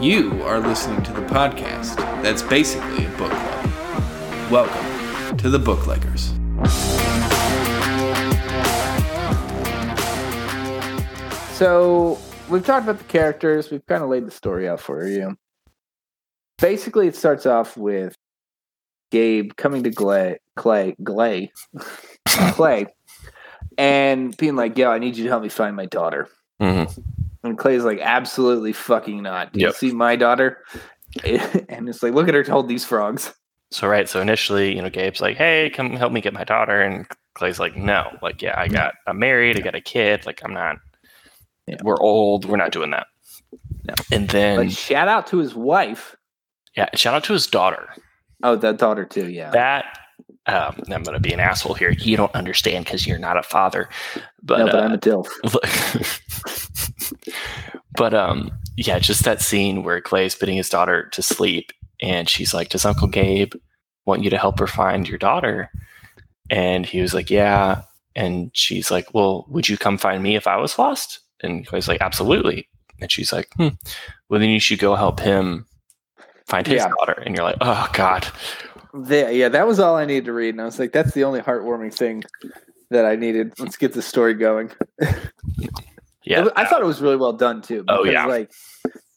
You are listening to the podcast that's basically a book club. Welcome to the Bookleggers. So we've talked about the characters. We've kind of laid the story out for you. Basically, it starts off with Gabe coming to Clay, Clay, Clay, Clay, and being like, "Yo, I need you to help me find my daughter." Mm-hmm. And Clay's like, "Absolutely fucking not. Do you see my daughter?" and it's like, "Look at her hold these frogs." So right, so initially, you know, Gabe's like, "Hey, come help me get my daughter," and Clay's like, "No, like, yeah, I got, I'm married, I got a kid, like, I'm not. Yeah. We're old, we're not doing that." No. And then, But shout out to his wife. yeah, shout out to his daughter. Oh, that daughter too. Yeah. That um, I'm going to be an asshole here. You don't understand because you're not a father, but no, but uh, I'm a dilf. but um yeah just that scene where clay's putting his daughter to sleep and she's like does uncle gabe want you to help her find your daughter? And he was like yeah. And she's like well would you come find me if i was lost? And clay's like absolutely. And she's like hmm, well then you should go help him find his Yeah. daughter. And you're like oh god The- yeah, that was all I needed to read, and I was like, "That's the only heartwarming thing that I needed." Let's get the story going. yeah I thought it was really well done too. Oh, yeah. like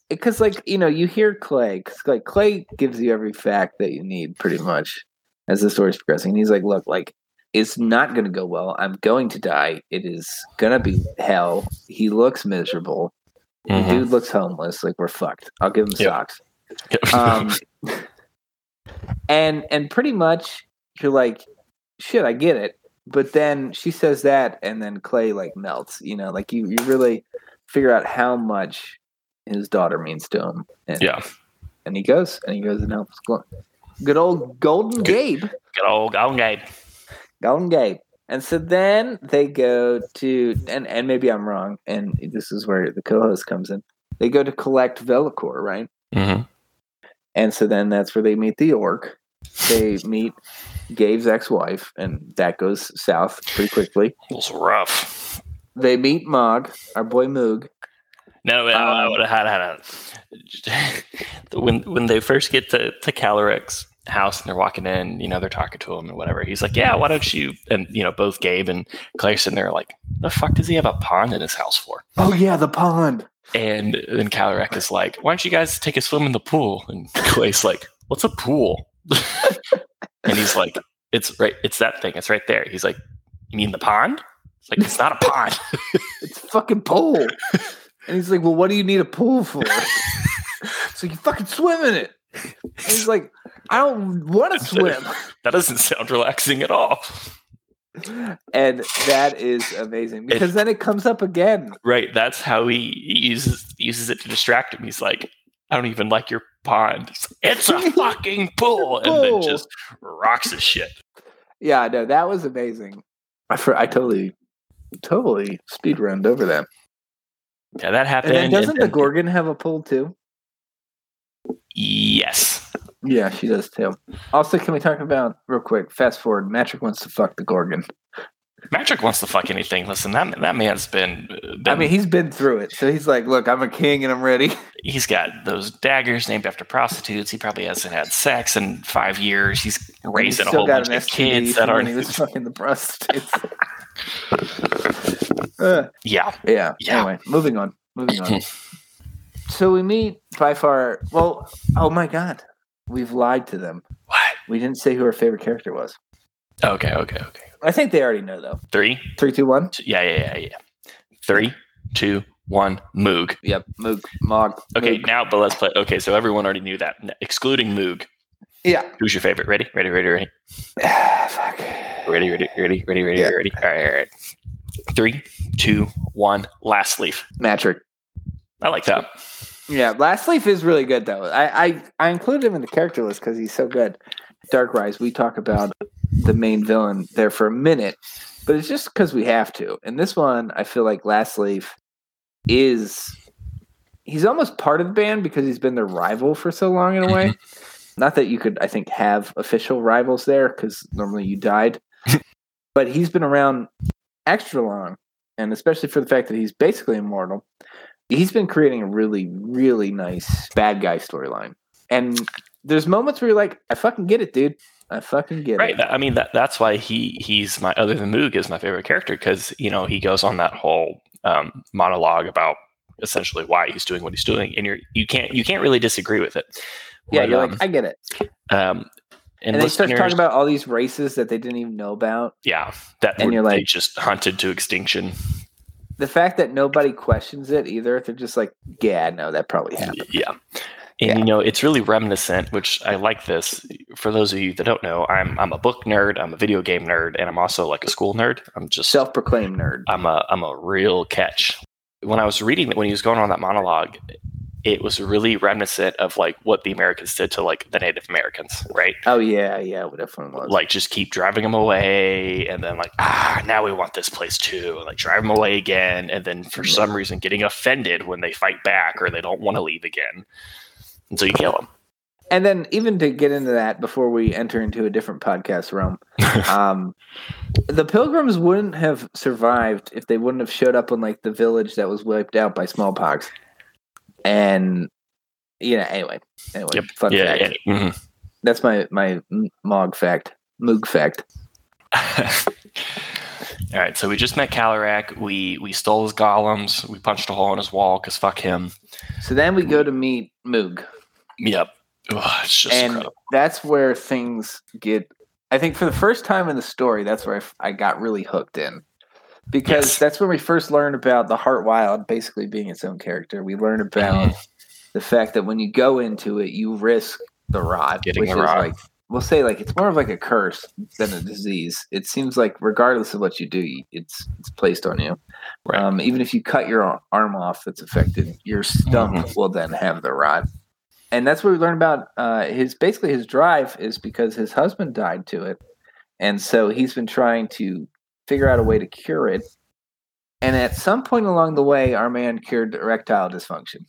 because like you know you hear Clay, because like Clay gives you every fact that you need pretty much as the story's progressing. And he's like, "Look, like it's not going to go well. I'm going to die. It is gonna be hell. He looks miserable. The Mhm. dude looks homeless. Like we're fucked. I'll give him Yep. socks." um, and and pretty much you're like, shit, I get it. But then she says that, and then Clay like melts. You know, like you you really figure out how much his daughter means to him. And, yeah and he goes and he goes and helps. Good old Golden Gabe, good old golden gabe Golden Gabe. And so then they go to, and and maybe I'm wrong, and this is where the co-host comes in. They go to collect Velicor, right? hmm And so then that's where they meet the orc. They meet Gabe's ex-wife, and that goes south pretty quickly. it was rough They meet Mog, our boy Moog. No, I, I Um, would have had, a, when when they first get to to Kallorek's house and they're walking in, you know, they're talking to him and whatever. He's like, "Yeah, why don't you?" And you know, both Gabe and Claire sitting there like, "The fuck does he have a pond in his house for?" Oh yeah, the pond. And then Kallorek is like, "Why don't you guys take a swim in the pool?" And Clay's like, "What's a pool?" and he's like, "It's right. It's that thing. It's right there." He's like, "You mean the pond?" It's like it's not a pond. It's a fucking pool. and he's like, "Well, what do you need a pool for?" so you fucking swim in it. And he's like, "I don't want to swim." that doesn't sound relaxing at all. And that is amazing because then it comes up again. Right. That's how he uses uses it to distract him. He's like, I don't even like your pond. It's a fucking pool, and then just rocks his shit. Yeah, no, that was amazing. I for, I totally, totally speed runned over that. Yeah, that happened. And doesn't the then- Gorgon have a pool too? Yes. Yeah, she does too. Also, can we talk about real quick? Fast forward. Matrick wants to fuck the Gorgon. Matrick wants to fuck anything. Listen, that that man's been, been I mean, he's been through it, so he's like, "Look, I'm a king and I'm ready." he's got those daggers named after prostitutes. He probably hasn't had sex in five years. He's raising he's a whole bunch of kids that are when he was fucking the prostitutes. Uh, yeah. yeah. Yeah. Anyway, moving on. Moving on. so we meet by far. Well, oh my god, we've lied to them. What? We didn't say who our favorite character was. Okay. Okay. Okay. I think they already know though. Three. Three, two, one. two- Yeah. Yeah. Yeah. Yeah. Three, two, one. Moog. Yep. Moog. Mog. Okay, Moog. now, but let's play. Okay, so everyone already knew that, excluding Moog. Yeah. Who's your favorite? Ready? Ready? Ready? Ready? Ah, fuck. Ready? Ready? Ready? Ready? Ready? Yeah. Ready? All right, all right. Three, two, one. Last leaf. Matrick. I like that. Yeah, Last Leaf is really good though. I I, I included him in the character list because he's so good. Dark Rise, we talk about the main villain there for a minute, but it's just because we have to. And this one, I feel like Last Leaf is he's almost part of the band because he's been their rival for so long in a way. Mm-hmm. Not that you could, I think, have official rivals there because normally you died, but he's been around extra long, and especially for the fact that he's basically immortal. He's been creating a really, really nice bad guy storyline. And there's moments where you're like, I fucking get it, dude. I fucking get right. it. that- I mean, that that's why he he's my other than Moog is my favorite character because you know he goes on that whole um, monologue about essentially why he's doing what he's doing, and you're you can't you can't really disagree with it. Yeah, But, you're um, like, I get it. um, and, And, they start talking about all these races that they didn't even know about. yeah that and were- you're they like- just hunted to extinction. The fact that nobody questions it either, they're just like, yeah, no, that probably happened. Yeah. And Yeah. you know, it's really reminiscent, which I like this. For those of you that don't know, I'm I'm a book nerd, I'm a video game nerd, and I'm also like a school nerd. I'm just Self-proclaimed nerd. I'm a I'm a real catch. When I was reading when he was going on that monologue, it was really reminiscent of like what the Americans did to like the Native Americans, right? Oh yeah, yeah, it definitely was. Like just keep driving them away, and then like ah, now we want this place too, and like drive them away again, and then for Yeah. some reason getting offended when they fight back or they don't want to leave again, and so you kill them. and then even to get into that before we enter into a different podcast realm, um, the pilgrims wouldn't have survived if they wouldn't have showed up on like the village that was wiped out by smallpox. And you know, anyway, anyway, Yep. fun yeah, fact. yeah. mhm. That's my my Mog fact, Moog fact. All right, so we just met Kallorek. We we stole his golems. We punched a hole in his wall because fuck him. So then we go to meet Moog, Yep. Ugh, it's just and incredible. that's where things get. I think for the first time in the story, that's where I, I got really hooked in, because Yes. that's when we first learned about the Heartwyld basically being its own character. We learn about Mhm. the fact that when you go into it, you risk the rot, Getting which is rot. like we'll say like it's more of like a curse than a disease. It seems like regardless of what you do, it's it's placed on you. Right. Um, even if you cut your arm off that's affected, your stump Mm-hmm. will then have the rot. And that's what we learn about uh, his basically his drive is because his husband died to it, and so he's been trying to figure out a way to cure it. And at some point along the way, our man cured erectile dysfunction.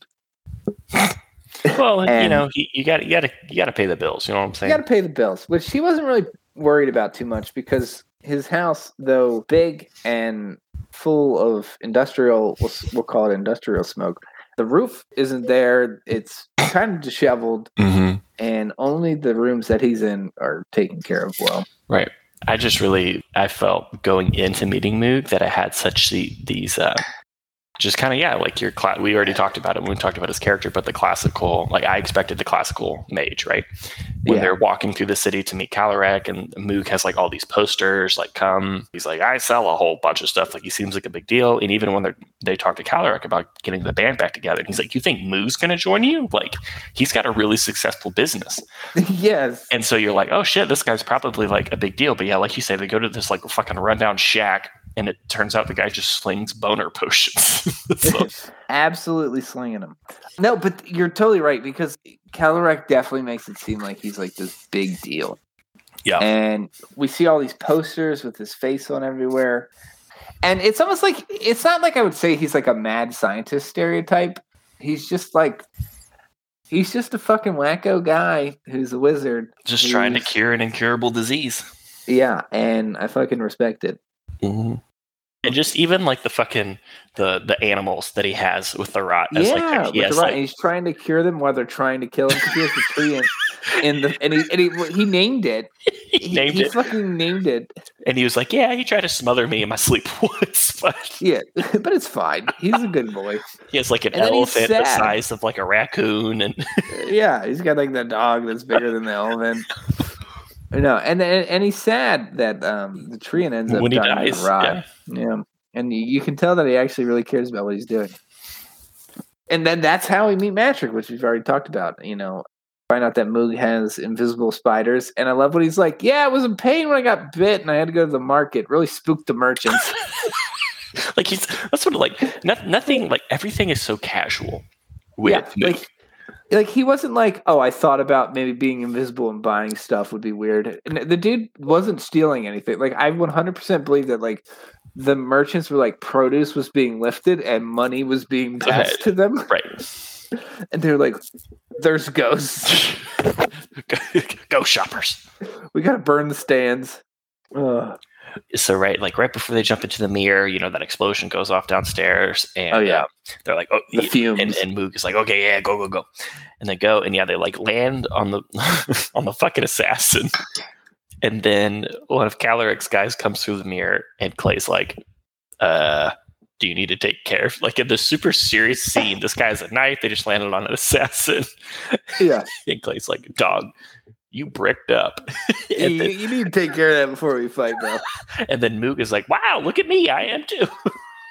well, you know, you, you got you got to you got to pay the bills. You know what I'm saying? You got to pay the bills, which he wasn't really worried about too much because his house, though big and full of industrial, we'll, we'll call it industrial smoke, the roof isn't there. It's kind of disheveled, mm-hmm. and only the rooms that he's in are taken care of well. Right. I just really I felt going into meeting Moog that I had such the, these uh just kind of yeah like your cla- we already talked about it when we talked about his character but the classical like I expected the classical mage right when Yeah. they're walking through the city to meet Kallorek and Moog has like all these posters like come he's like I sell a whole bunch of stuff like he seems like a big deal and even when they they talk to Kallorek about getting the band back together he's like you think Moog's gonna join you like he's got a really successful business yes. and so you're like, oh shit, this guy's probably like a big deal. But yeah, like you say, they go to this like fucking rundown shack, and it turns out the guy just slings boner potions. Absolutely slinging them. No, but you're totally right because Kallorek definitely makes it seem like he's like this big deal. Yeah. And we see all these posters with his face on everywhere. And it's almost like it's not like I would say he's like a mad scientist stereotype. He's just like he's just a fucking wacko guy who's a wizard. just trying to cure an incurable disease. Yeah, and I fucking respect it. Mm-hmm. And just even like the fucking the the animals that he has with the rot. As, yeah, like, he with the right. like- and he's trying to cure them while they're trying to kill him he has the tree in, in the and he and he, he named it. he named he it, fucking named it. and he was like, "Yeah, he tried to smother me in my sleep once, but Yeah, but it's fine. He's a good boy. he has like an And elephant the size of like a raccoon, and Yeah, he's got like the dog that's bigger than the elephant. No, and and, and he's sad that um the tree and ends up when he dying of dies, rot. yeah. Yeah, and you, can tell that he actually really cares about what he's doing. And then that's how we meet Matrick, which we've already talked about. You know, find out that Moog has invisible spiders, and I love what he's like. Yeah, it was in pain when I got bit, and I had to go to the market. Really spooked the merchants. like he's that's what like no, nothing like everything is so casual with yeah, Moog. like like he wasn't like, oh, I thought about maybe being invisible and buying stuff would be weird. And the dude wasn't stealing anything. Like I 100% believe that like the merchants were like produce was being lifted and money was being passed to them, right. and they're like, "There's ghosts. go shoppers. We gotta burn the stands." Ugh. So right, like right before they jump into the mirror, you know that explosion goes off downstairs, and Oh, yeah. uh, they're like, oh, The fumes. and, and Moog is like, okay, yeah, go, go, go, and they go, and yeah, they like land on the on the fucking assassin, and then one of Kallorek's guys comes through the mirror, and Clay's like, uh. Do you need to take care of like in this super serious scene? This guy has a knife. They just landed on an assassin. Yeah. And Clay's like, "Dog, you bricked up." you, then, you need to take care of that before we fight, bro. and then Moog is like, "Wow, look at me, I am too."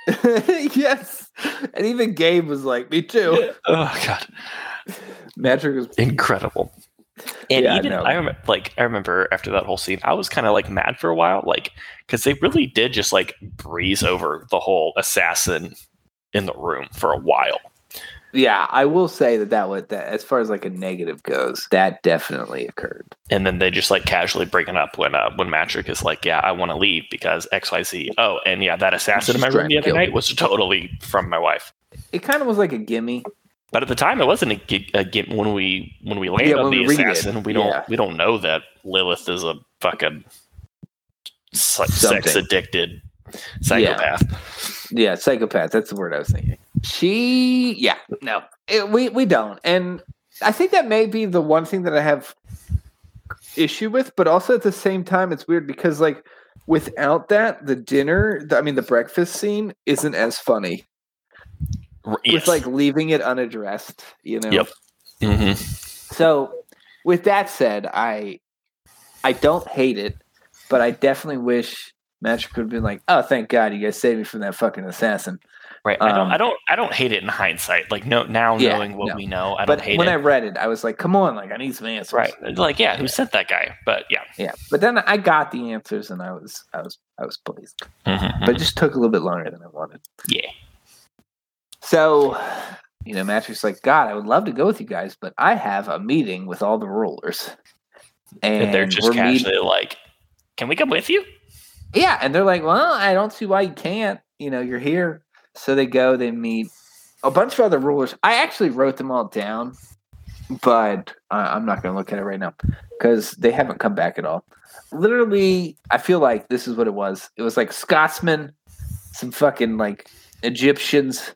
yes. And even Gabe was like, me too. oh god, Magic was incredible. And Yeah, even. I remember, like I remember after that whole scene, I was kind of like mad for a while, like because they really did just like breeze over the whole assassin in the room for a while. Yeah, I will say that that was that as far as like a negative goes, that definitely occurred. And then they just like casually bring it up when uh, when Matrick is like, "Yeah, I want to leave because X Y Z." Oh, and yeah, that assassin in my room the other night me. was totally from my wife. It kind of was like a gimme. But at the time, it wasn't a, gi- a gi- when we when we land Yeah, on the we assassin. We don't yeah. we don't know that Lilith is a fucking se- sex addicted psychopath. Yeah, psychopath. That's the word I was thinking. She, yeah, no, it, we we don't, and I think that may be the one thing that I have issue with. But also at the same time, it's weird because like without that, the dinner, the, I mean, the breakfast scene isn't as funny. R- With like leaving it unaddressed, you know. Yep. hmm So, with that said, I I don't hate it, but I definitely wish Matrick could have been like, "Oh, thank God, you guys saved me from that fucking assassin." Right. I don't. Um, I don't. I don't hate it in hindsight. Like no, now Yeah, knowing what no. we know, I don't But hate when it. When I read it, I was like, "Come on, like I need some answers." right. Like yeah, who sent that guy? But yeah. Yeah. But then I got the answers, and I was I was I was pleased. Mhm. But it just took a little bit longer than I wanted. yeah. So, you know, Matrick's like, God, I would love to go with you guys, but I have a meeting with all the rulers, and, they're just we're meeting- casually like, "Can we come with you?" Yeah, and they're like, "Well, I don't see why you can't. You know, you're here." So they go. They meet a bunch of other rulers. I actually wrote them all down, but I'm not going to look at it right now because they haven't come back at all. Literally, I feel like this is what it was. It was like Scotsmen, some fucking like Egyptians,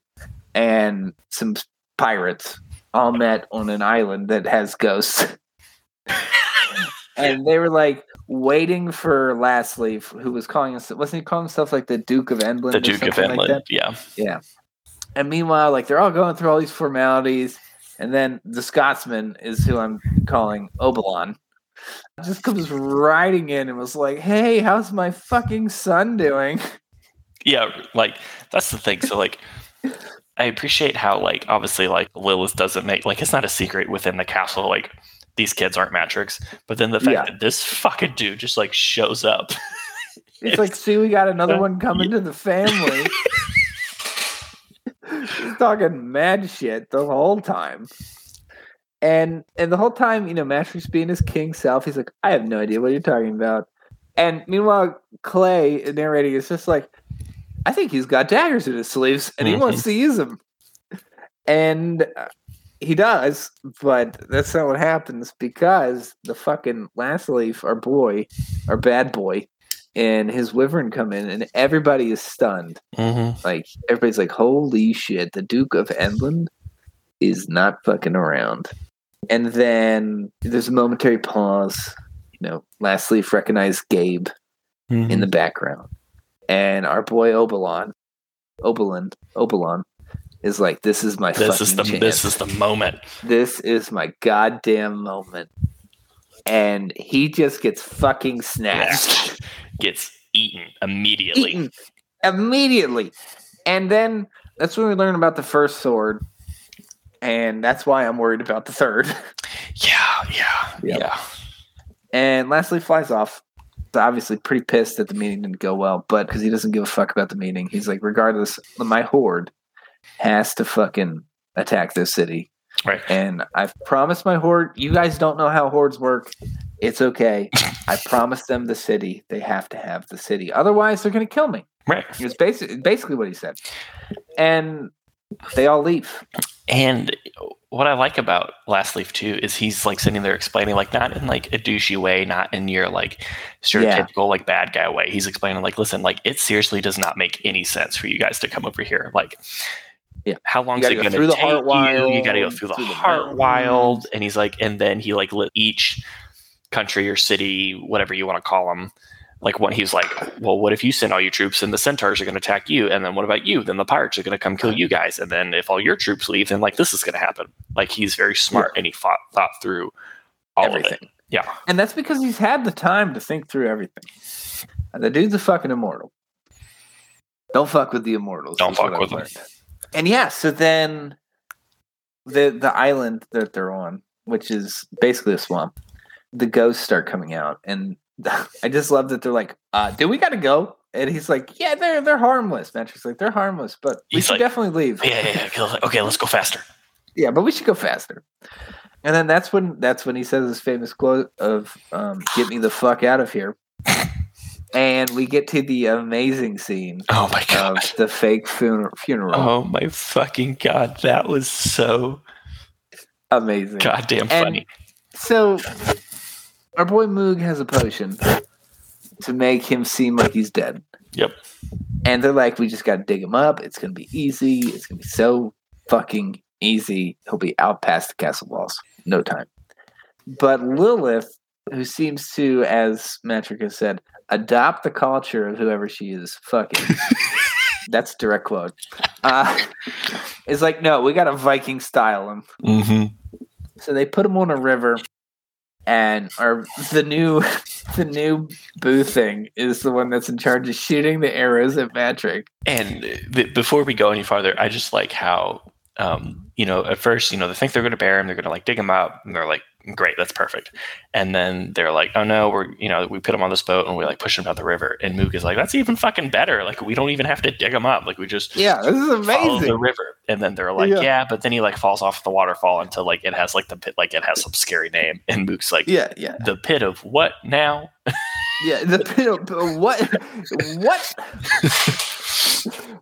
and some pirates all met on an island that has ghosts. and they were like waiting for Lastleaf, who was calling us. Wasn't he calling himself like the Duke of Endland? The or Duke of something like that? yeah. And meanwhile, like they're all going through all these formalities, and then the Scotsman is who I'm calling Obalon. Just comes riding in and was like, "Hey, how's my fucking son doing?" yeah like that's the thing so like i appreciate how like obviously like lilith doesn't make like it's not a secret within the castle like these kids aren't Matrick's but then the fact Yeah. that this fucking dude just like shows up It's like, see, we got another Uh, one coming to the family. He's talking mad shit the whole time. And and the whole time, you know, Matrick being his king self, he's like, I have no idea what you're talking about. And meanwhile, Clay narrating is just like, I think he's got daggers in his sleeves and he wants to use them. And uh, he does, but that's not what happens because the fucking last leaf, our boy, our bad boy, and his wyvern come in and everybody is stunned. mm-hmm. Like everybody's like, "Holy shit! The Duke of Endland is not fucking around." And then there's a momentary pause. You know, last leaf recognized Gabe in the background, and our boy Obalon, Obalon, Obalon, is like, "This is my this is the chance. this is the moment this is my goddamn moment." And he just gets fucking snatched. gets eaten immediately eaten immediately. And then that's when we learn about the first sword. And that's why I'm worried about the third. yeah yeah Yep. yeah And Lastleaf flies off. Obviously pretty pissed that the meeting didn't go well, but because he doesn't give a fuck about the meeting, he's like, regardless, my horde has to fucking attack this city. right And I've promised my horde, you guys don't know how hordes work. It's okay. I promised them the city. They have to have the city. Otherwise, they're going to kill me. right It's basically basically what he said. And they all leave. and what I like about Last Leaf too is he's like sitting there explaining, like not in like a douchey way, not in your like stereotypical like bad guy way. He's explaining like, listen, like it seriously does not make any sense for you guys to come over here. Like, Yeah. how long You is it go going to the take Heart you? You got to go Wild, through the Heart. Wild, and he's like, and then he like lit each country or city, whatever you want to call them. Like when he's like, well, what if you send all your troops and the centaurs are going to attack you, and then what about you? Then the pirates are going to come kill you guys, and then if all your troops leave, then like this is going to happen. Like he's very smart and he thought thought through all of it. Everything. Yeah, And that's because he's had the time to think through everything. And the dude's a fucking immortal. Don't fuck with the immortals. Don't fuck with them. And yeah, so then the the island that they're on, which is basically a swamp, the ghosts start coming out, and I just love that they're like, uh, "Do we got to go?" And he's like, "Yeah, they're they're harmless." Matrick's like, "They're harmless, but we He's should like, definitely leave." yeah, yeah. yeah. Okay, Okay, let's go faster. Yeah, but we should go faster. And then that's when that's when he says his famous quote of um, "Get me the fuck out of here." And we get to the amazing scene Oh my god. of the fake funer- funeral. Oh my fucking god, that was so Amazing. goddamn And- funny. So our boy Moog has a potion to make him seem like he's dead. Yep. And they're like, we just got to dig him up. It's going to be easy. It's going to be so fucking easy. He'll be out past the castle walls. No time. But Lilith, who seems to, as Matrick has said, adopt the culture of whoever she is fucking. That's a direct quote. Uh, is like, no, we got to Viking style him. Mm-hmm. So they put him on a river, and our the new the new boo thing is the one that's in charge of shooting the arrows at Matrick. And b- before we go any farther, I just like how, um, you know, at first, you know, they think they're going to bear him, they're going to like dig him up, and they're like, great, that's perfect. And then they're like, oh no, we're, you know, we put him on this boat and we like push him down the river. And Moog is like, that's even fucking better. Like, we don't even have to dig him up. Like, we just Yeah, this is amazing the river. And then they're like, Yeah. yeah. but then he like falls off the waterfall until like it has like the pit, like it has some scary name. And Moog's like, Yeah, yeah, the pit of what now? yeah. The pit of- what? What?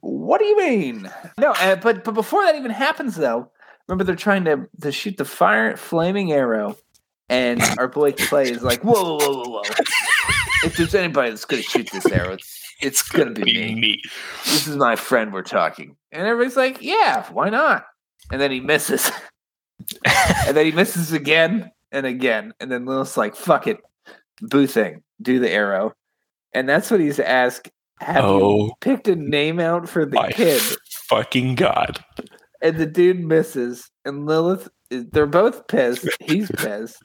What do you mean? No, uh, but but before that even happens, though, remember they're trying to to shoot the fire flaming arrow, and our boy Clay is like, whoa, whoa, whoa, whoa, if there's anybody that's gonna shoot this arrow, it's, it's gonna be me. me. this is my friend we're talking. And everybody's like, yeah, why not? And then he misses. and then he misses again and again. And then Lilith's like, fuck it. Boo thing. Do the arrow. And that's what he's asked. Have you Oh picked a name out for the kid? fucking god. And the dude misses. And Lilith. Eh, they're both pissed. He's pissed.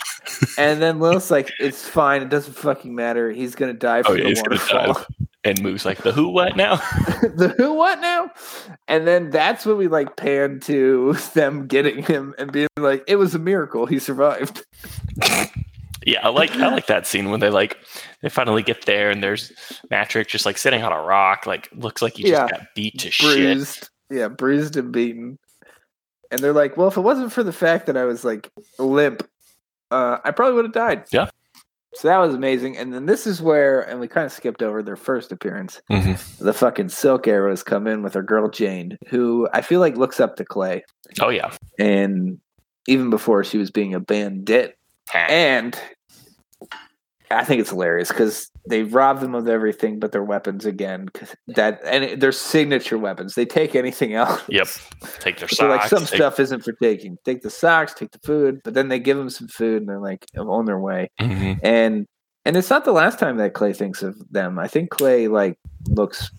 And then Lilith's like, it's fine. It doesn't fucking matter. He's going to die Oh yeah, the waterfall. And moves like, the who what now? the who what now? And then that's when we like pan to them getting him and being like, it was a miracle. He survived. Yeah, I like I like that scene when they like they finally get there and there's Matrick just like sitting on a rock, like looks like he just Yeah. got beat to shit. Yeah, bruised and beaten. And they're like, well, if it wasn't for the fact that I was like limp, uh, I probably would have died. Yeah. So that was amazing. And then this is where, and we kind of skipped over their first appearance. Mhm. The fucking Silk Arrows come in with our girl Jain, who I feel like looks up to Clay. Oh yeah. And even before she was being a bandit, And I think it's hilarious because they rob them of everything but their weapons again. That and it- their signature weapons. They take anything else. Yep. Take their socks. So like some take- stuff isn't for taking. Take the socks, take the food, but then they give them some food and they're like on their way. Mhm. And and it's not the last time that Clay thinks of them. I think Clay like looks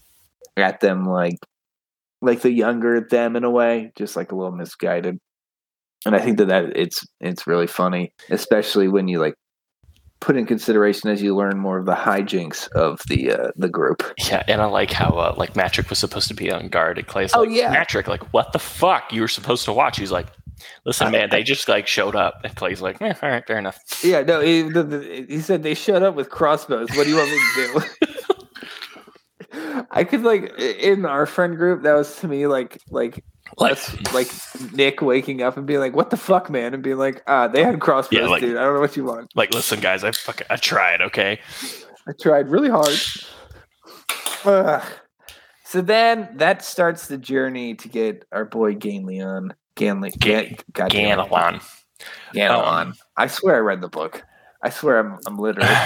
at them like like the younger them in a way, just like a little misguided. And I think that, that it's it's really funny, especially when you like put in consideration as you learn more of the hijinks of the uh, the group. Yeah, and I like how uh, like Matrick was supposed to be on guard at Clay's Oh, like, yeah. Matrick, like what the fuck? You were supposed to watch. He's like, listen, I- man, they just like showed up. And Clay's like, eh, all right, fair enough. Yeah, no, he, the, the, he said they showed up with crossbows. What do you want me to do? I could like in our friend group. That was to me like like Like, us, like Nick waking up and being like, "What the fuck, man?" and being like, "Ah, they had crossbows, Yeah, like- dude. I don't know what you want. like, listen, guys, I fucking I tried, okay? I tried really hard." Ugh. So then that starts the journey to get our boy Gain Leon Ganley. Ga- Gan, it. Ganelon. Ganelon. Um, I swear I read the book. I swear I'm, I'm literate.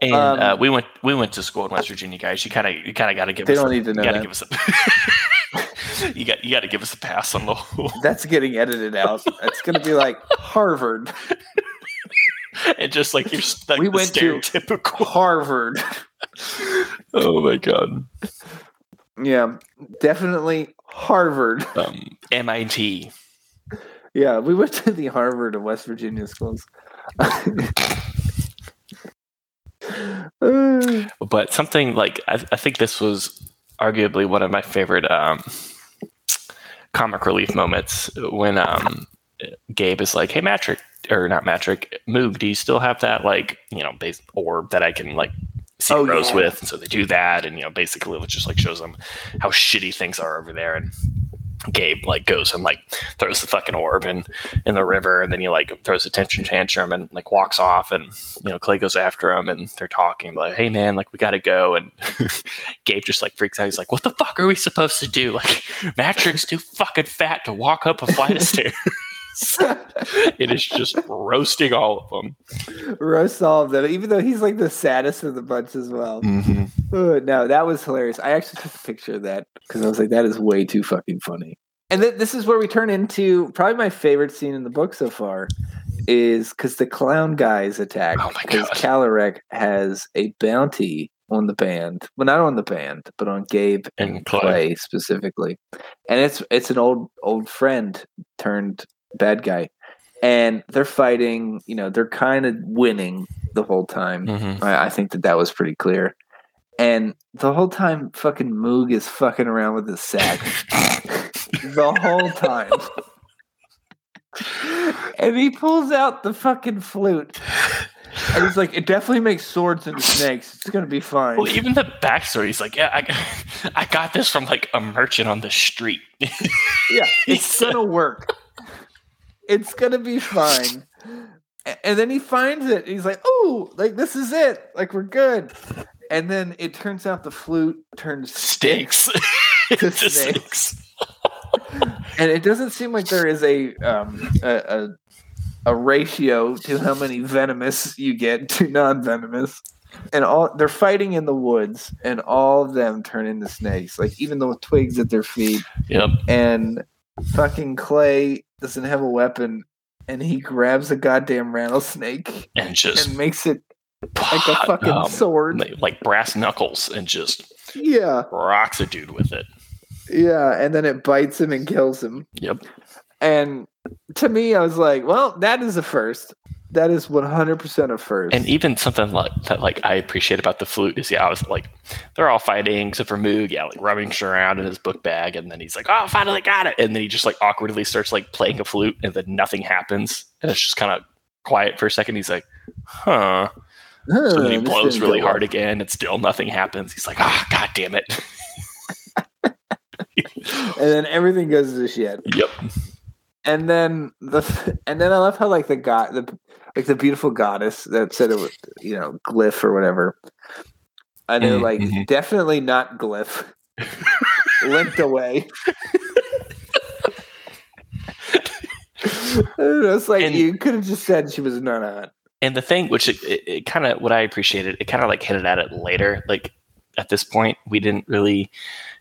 And Um, uh, we went we went to school in West Virginia, guys. You kind of you kind of got to give They us don't a, need to know gotta give us a you got you got to give us a pass on the whole That's getting edited out. It's going to be like Harvard. and just like you're like We went to- stereotypical. Harvard. oh my god. Yeah, definitely Harvard. Um, MIT. Yeah, we went to the Harvard of West Virginia schools. But something like I, I think this was arguably one of my favorite um, comic relief moments when um, Gabe is like, "Hey, Matrick, or not Matrick, Moog, do you still have that like you know base orb that I can like see Oh, Rose yeah. with?" And so they do that, and you know basically it just like shows them how shitty things are over there, and Gabe like goes and like throws the fucking orb in in the river, and then he like throws a tension tantrum and like walks off, and you know Clay goes after him, and they're talking like, "Hey man, like we gotta go," and Gabe just like freaks out. He's like, "What the fuck are we supposed to do? Like, Matrick's too fucking fat to walk up a flight of stairs." it is just roasting all of them. roast all of them, even though he's like the saddest of the bunch as well. Mm-hmm. Uh, no, that was hilarious. I actually took a picture of that because I was like, that is way too fucking funny. And th- this is where we turn into probably my favorite scene in the book so far is because the clown guys attack. Oh my Because God. Kallorek has a bounty on the band. Well, not on the band, but on Gabe And Clay. Clay specifically. And it's it's an old old friend turned bad guy. And they're fighting, you know, they're kind of winning the whole time. Mm-hmm. I, I think that that was pretty clear. And the whole time, fucking Moog is fucking around with his sack. the whole time. and he pulls out the fucking flute. And he's like, it definitely makes swords and snakes. It's to be fine. Well, even the backstory, he's like, "Yeah, I, I got this from like a merchant on the street." yeah, it's to work. It's to be fine. And then he finds it. He's like, oh, like this is it. Like we're good. And then it turns out the flute turns Stinks. To snakes. and it doesn't seem like there is a um a, a, a ratio to how many venomous you get to non-venomous and all they're fighting in the woods and all of them turn into snakes like even the twigs at their feet Yep. and fucking clay doesn't have a weapon and he grabs a goddamn rattlesnake And just and makes it like a fucking um, sword like- brass knuckles and just yeah rocks a dude with it. yeah and then it bites him and kills him Yep. And to me, I was like, well, that is a first. That is 100% a first. And even something like that, like I appreciate about the flute is, yeah, I was like, they're all fighting except for Moog, yeah, like rubbing around in his book bag, and then he's like, oh, finally got it, and then he just like awkwardly starts like playing a flute, and then nothing happens, and it's just kind of quiet for a second. He's like, huh. Huh, So then he blows really go well. hard again, and still nothing happens. He's like, ah, god damn it. And then everything goes to shit. yep. And then the and then I love how like the god the like the beautiful goddess that said it was you know glyph or whatever. And they're like Mhm. definitely not glyph. Limped away. It's like And- you could have just said she was not. on. And the thing, which it, it, it kind of what I appreciated, it kind of like hinted at it later. Like at this point, we didn't really.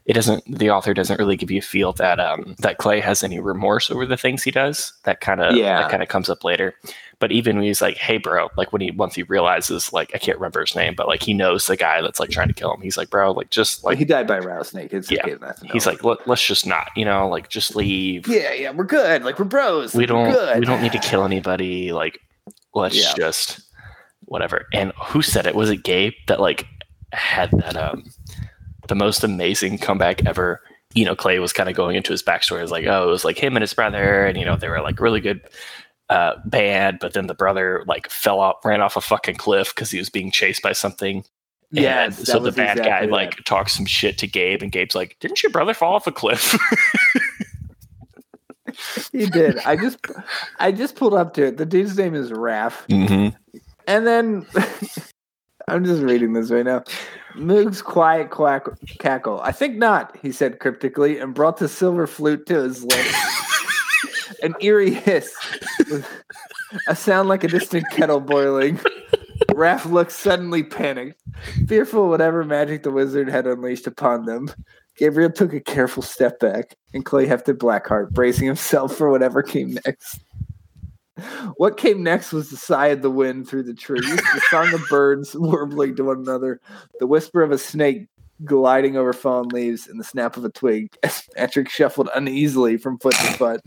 It doesn't. The author doesn't really give you a feel that um that Clay has any remorse over the things he does. That kind of Yeah. that kind of comes up later. But even when he's like, "Hey, bro," like when he once he realizes, like I can't remember his name, but like he knows the guy that's like trying to kill him. He's like, "Bro, like just Like like." he died by a rattlesnake. It's Yeah. okay, He's like, Let, let's just not, you know, like just leave. yeah, yeah, we're good. Like we're bros. we We're don't good. we don't need to kill anybody like let's Yeah. just whatever and who said it was it gabe that like had that um the most amazing comeback ever you know clay was kind of going into his backstory it was like oh it was like him and his brother and you know they were like really good uh band but then the brother like fell off ran off a fucking cliff because he was being chased by something Yeah, and so the bad guy like talks some shit to gabe and gabe's like didn't your brother fall off a cliff he did. I just I just pulled up to it. The dude's name is Raph. mm-hmm. And then I'm just reading this right now. Moog's quiet quack cackle. I think not, he said cryptically, and brought the silver flute to his lips. An eerie hiss, a sound like a distant kettle boiling. Raph looked suddenly panicked, fearful of whatever magic the wizard had unleashed upon them. Gabriel took a careful step back, and Clay hefted Blackheart, bracing himself for whatever came next. What came next was the sigh of the wind through the trees, the song of birds warbling to one another, the whisper of a snake gliding over fallen leaves, and the snap of a twig as Matrick shuffled uneasily from foot to foot.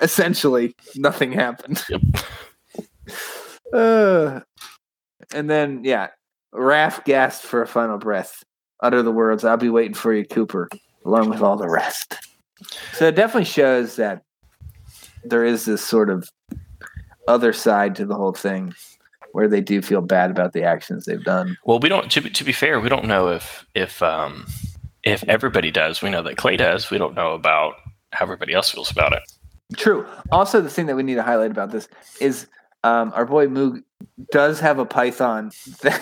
Essentially, nothing happened. Yep. Uh, and then, yeah, Raph gasped for a final breath. Utter the words, I'll be waiting for you, Cooper, along with all the rest. So it definitely shows that there is this sort of other side to the whole thing where they do feel bad about the actions they've done. Well, we don't. To be, to be fair, we don't know if if um, if everybody does. We know that Clay does. We don't know about how everybody else feels about it. True. Also, the thing that we need to highlight about this is um, our boy Moog does have a python that,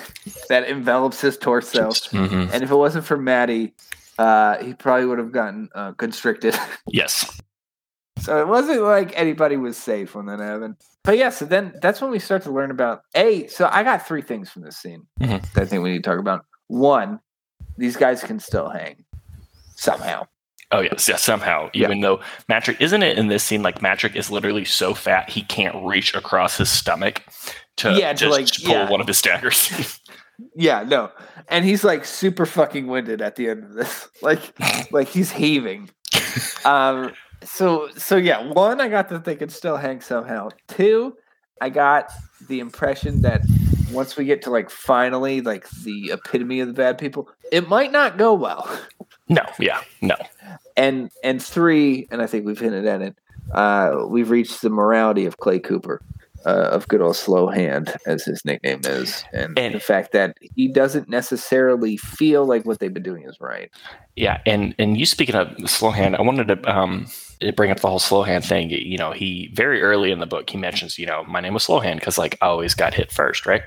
that envelops his torso. Mhm. And if it wasn't for Maddie, uh, he probably would have gotten uh, constricted. Yes. so it wasn't like anybody was safe when that happened. But yeah, so then that's when we start to learn about A. So I got three things from this scene Mhm. that I think we need to talk about. One, these guys can still hang somehow. Oh yes, yes. Somehow, Yeah. even though Matrick isn't it in this scene, like Matrick is literally so fat he can't reach across his stomach to Yeah, to, just like, pull yeah. one of his daggers. Yeah, no. And he's like super fucking winded at the end of this. Like like he's heaving. Um so so yeah, one I got that they could still hang somehow. Two, I got the impression that once we get to like finally like the epitome of the bad people, it might not go well. no, yeah, no. And and three, and I think we've hinted at it, uh, we've reached the morality of Clay Cooper. Uh, of good old slow hand, as his nickname is, and, And- the fact that he doesn't necessarily feel like what they've been doing is right. Yeah, and and you speaking of slow hand, I wanted to um bring up the whole slow hand thing. You know, he very early in the book he mentions, you know, my name was slow hand because like I always got hit first, right?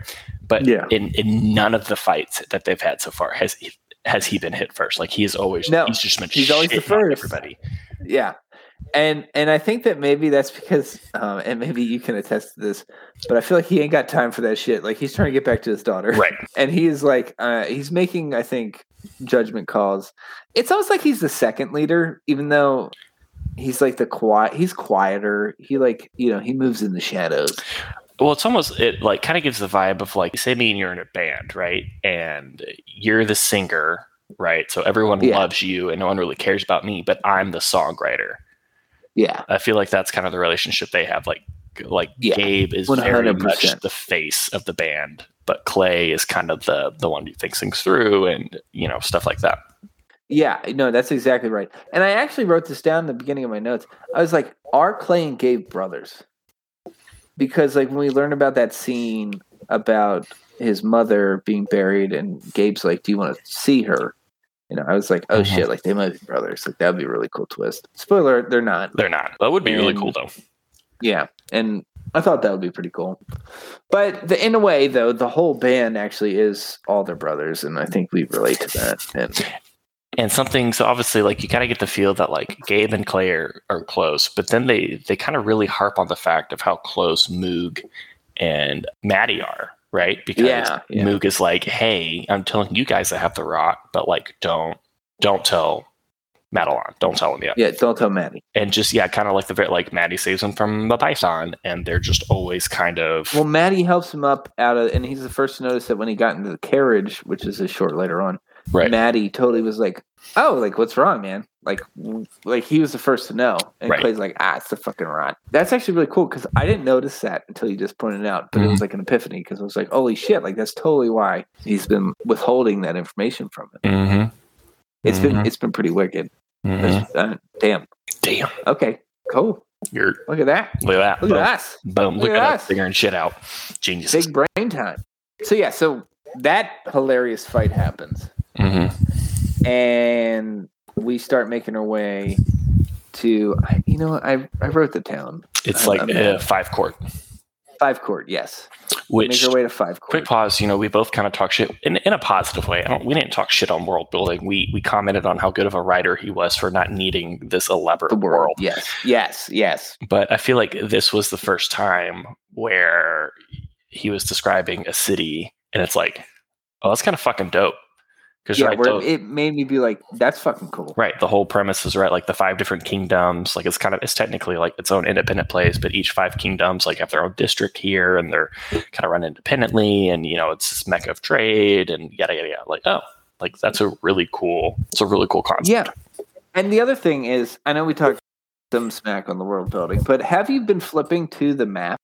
But Yeah. in in none of the fights that they've had so far has he, has he been hit first. Like he is always No, he's just been he's always the first. everybody. Yeah, and and I think that maybe that's because, um, and maybe you can attest to this, but I feel like he ain't got time for that shit. Like he's trying to get back to his daughter, Right. and he is like, uh, he's making, I think, judgment calls. It's almost like he's the second leader, even though he's like the quiet. He's quieter. He like you know he moves in the shadows. Well, it's almost it like kind of gives the vibe of like say me and you're in a band, right? And you're the singer, right? So everyone Yeah. loves you and no one really cares about me, but I'm the songwriter. Yeah, I feel like that's kind of the relationship they have. Like like Yeah, Gabe is very 100%. much the face of the band, but Clay is kind of the the one who thinks things through and you know stuff like that. Yeah, no, that's exactly right. And I actually wrote this down in the beginning of my notes. I was like, are Clay and Gabe brothers? Because like when we learn about that scene about his mother being buried and Gabe's like, Do you want to see her? You know, I was like, Oh Mhm. shit, like they might be brothers. Like that'd be a really cool twist. Spoiler, they're not. They're not. That would be really cool though. Yeah. And I thought that would be pretty cool. But the, in a way, though, the whole band actually is all their brothers, and I think we relate to that. And and something so obviously like you kind of get the feel that like gabe and clay are, are close but then they they kind of really harp on the fact of how close moog and maddie are right because Yeah, yeah. moog is like hey i'm telling you guys i have the rock but like don't don't tell madeline don't tell him yet yeah, don't tell Maddie. and just yeah kind of like the very like maddie saves him from the python and they're just always kind of Well, Maddie helps him up out of, and he's the first to notice that when he got into the carriage, which is a short later on, right Maddie totally was like, "Oh, like what's wrong, man?" Like, like he was the first to know, and Right. Clay's like, "Ah, it's the fucking rot." That's actually really cool because I didn't notice that until you just pointed it out, but it Mm-hmm. was like an epiphany because I was like, "Holy shit!" Like that's totally why he's been withholding that information from him. mm-hmm. It's been Mhm. it's been pretty wicked. Mm-hmm. Uh, damn. damn Okay. Cool. you're Look at that. look at that Look boom, at us. boom Look look, at at us figuring shit out genius Big brain time. So yeah. So that hilarious fight happens. Mm-hmm. and we start making our way to you know I I wrote the town It's like I'm- uh, Fivecourt. Five court, yes. which Make our way to five court. quick pause you know we both kind of talk shit in, in a positive way I don't, we didn't talk shit on world building we we commented on how good of a writer he was for not needing this elaborate the world. world Yes, yes, yes. but i feel like this was the first time where he was describing a city and it's like oh that's kind of fucking dope because Yeah, right, the, it made me be like, that's fucking cool. right the whole premise is right like the five different kingdoms like it's kind of it's technically like its own independent place but each five kingdoms like have their own district here and they're kind of run independently and you know it's this mecca of trade and yada yada yada like oh like that's a really cool it's a really cool concept Yeah. And the other thing is, I know we talked some smack on the world building, but have you been flipping to the map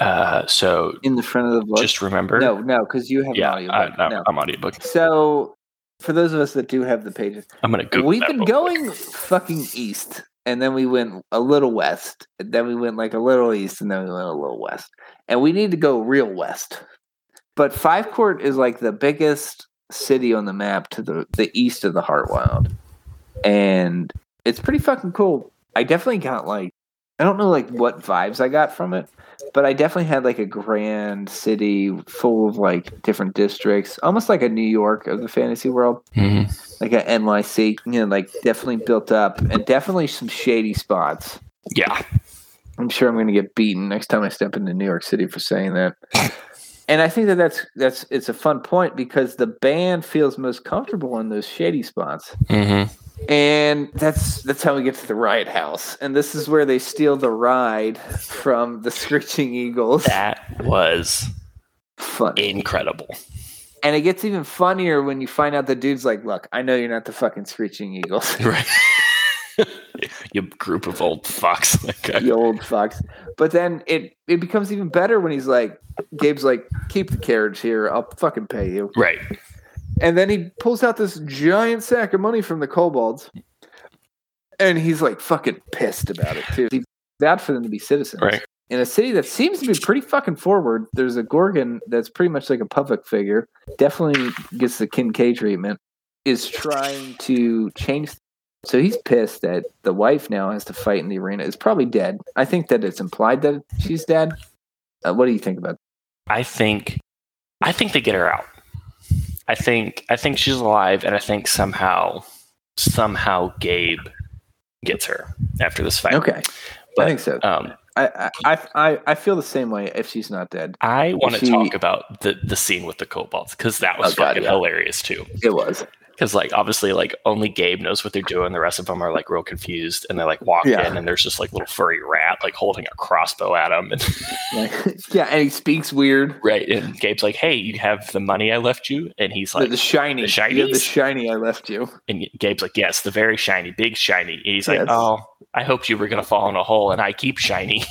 uh so in the front of the book? just remember no, no, because you have yeah an I, audiobook. no, no. i'm audiobook So, for those of us that do have the pages, i'm gonna google we've been quick. going fucking east, and then we went a little west, and then we went like a little east, and then we went a little west, and we need to go real west. But Fivecourt is like the biggest city on the map to the the east of the Heartwyld, and it's pretty fucking cool. I definitely got like I don't know like what vibes I got from it, but I definitely had like a grand city full of like different districts, almost like a New York of the fantasy world Mhm. like a NYC, you know, like definitely built up and definitely some shady spots. yeah I'm sure I'm going to get beaten next time I step into New York City for saying that. And I think that that's that's it's a fun point because the band feels most comfortable in those shady spots, Mhm. And that's that's how we get to the Riot House, and this is where they steal the ride from the Screeching Eagles. that was Fun, incredible and it gets even funnier when you find out the dude's like, "Look, I know you're not the fucking Screeching Eagles." right you group of old fucks like uh, you old fucks. But then it it becomes even better when he's like, Gabe's like, keep the carriage here. I'll fucking pay you. right And then he pulls out this giant sack of money from the kobolds, and he's like fucking pissed about it too. He's bad for them to be citizens. right In a city that seems to be pretty fucking forward, there's a Gorgon that's pretty much like a public figure, definitely gets the Kincaid treatment, is trying to change. So he's pissed that the wife now has to fight in the arena. Is probably dead. I think that it's implied that she's dead. Uh, what do you think about? That? I think I think they get her out. I think I think she's alive and I think somehow somehow Gabe gets her after this fight. Okay, but, I think so. Um I, I I I feel the same way if she's not dead. I want to She- talk about the the scene with the kobolds because that was Oh, God, fucking yeah. hilarious too. It was. Because like obviously like only Gabe knows what they're doing. The rest of them are like real confused and they like walk Yeah. in and there's just like little furry rat like holding a crossbow at them and yeah, and he speaks weird. right and Gabe's like, hey, you have the money I left you, and he's like, the shiny, the have the shiny I left you. And Gabe's like, yes, the very shiny, big shiny. And he's like, Yes. oh, I hoped you were going to fall in a hole and I keep shiny.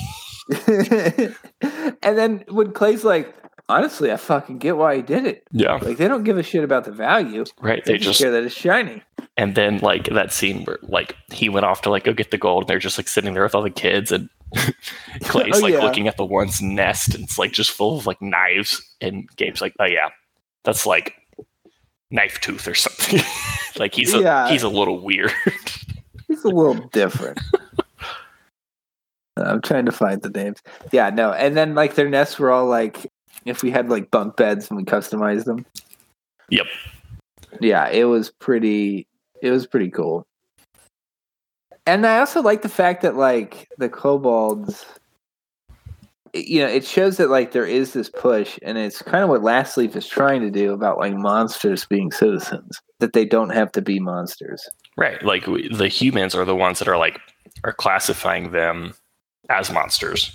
and then when Clay's like, honestly, I fucking get why he did it. Yeah. Like they don't give a shit about the value. Right. They, They just care that it's shiny. and then like that scene where like he went off to like go get the gold and they're just like sitting there with all the kids and Clay's Oh, like yeah. looking at the one's nest and it's like just full of like knives. And Gabe's like, oh yeah, that's like knife tooth or something. like he's a, Yeah. he's a little weird. He's a little different. I'm trying to find the names. Yeah, no. And then like their nests were all like if we had like bunk beds and we customized them. Yep. Yeah, it was pretty it was pretty cool. And I also like the fact that like the kobolds you know, it shows that like there is this push and it's kind of what Lastleaf is trying to do about like monsters being citizens. That they don't have to be monsters. Right. Like we, the humans are the ones that are like are classifying them as monsters.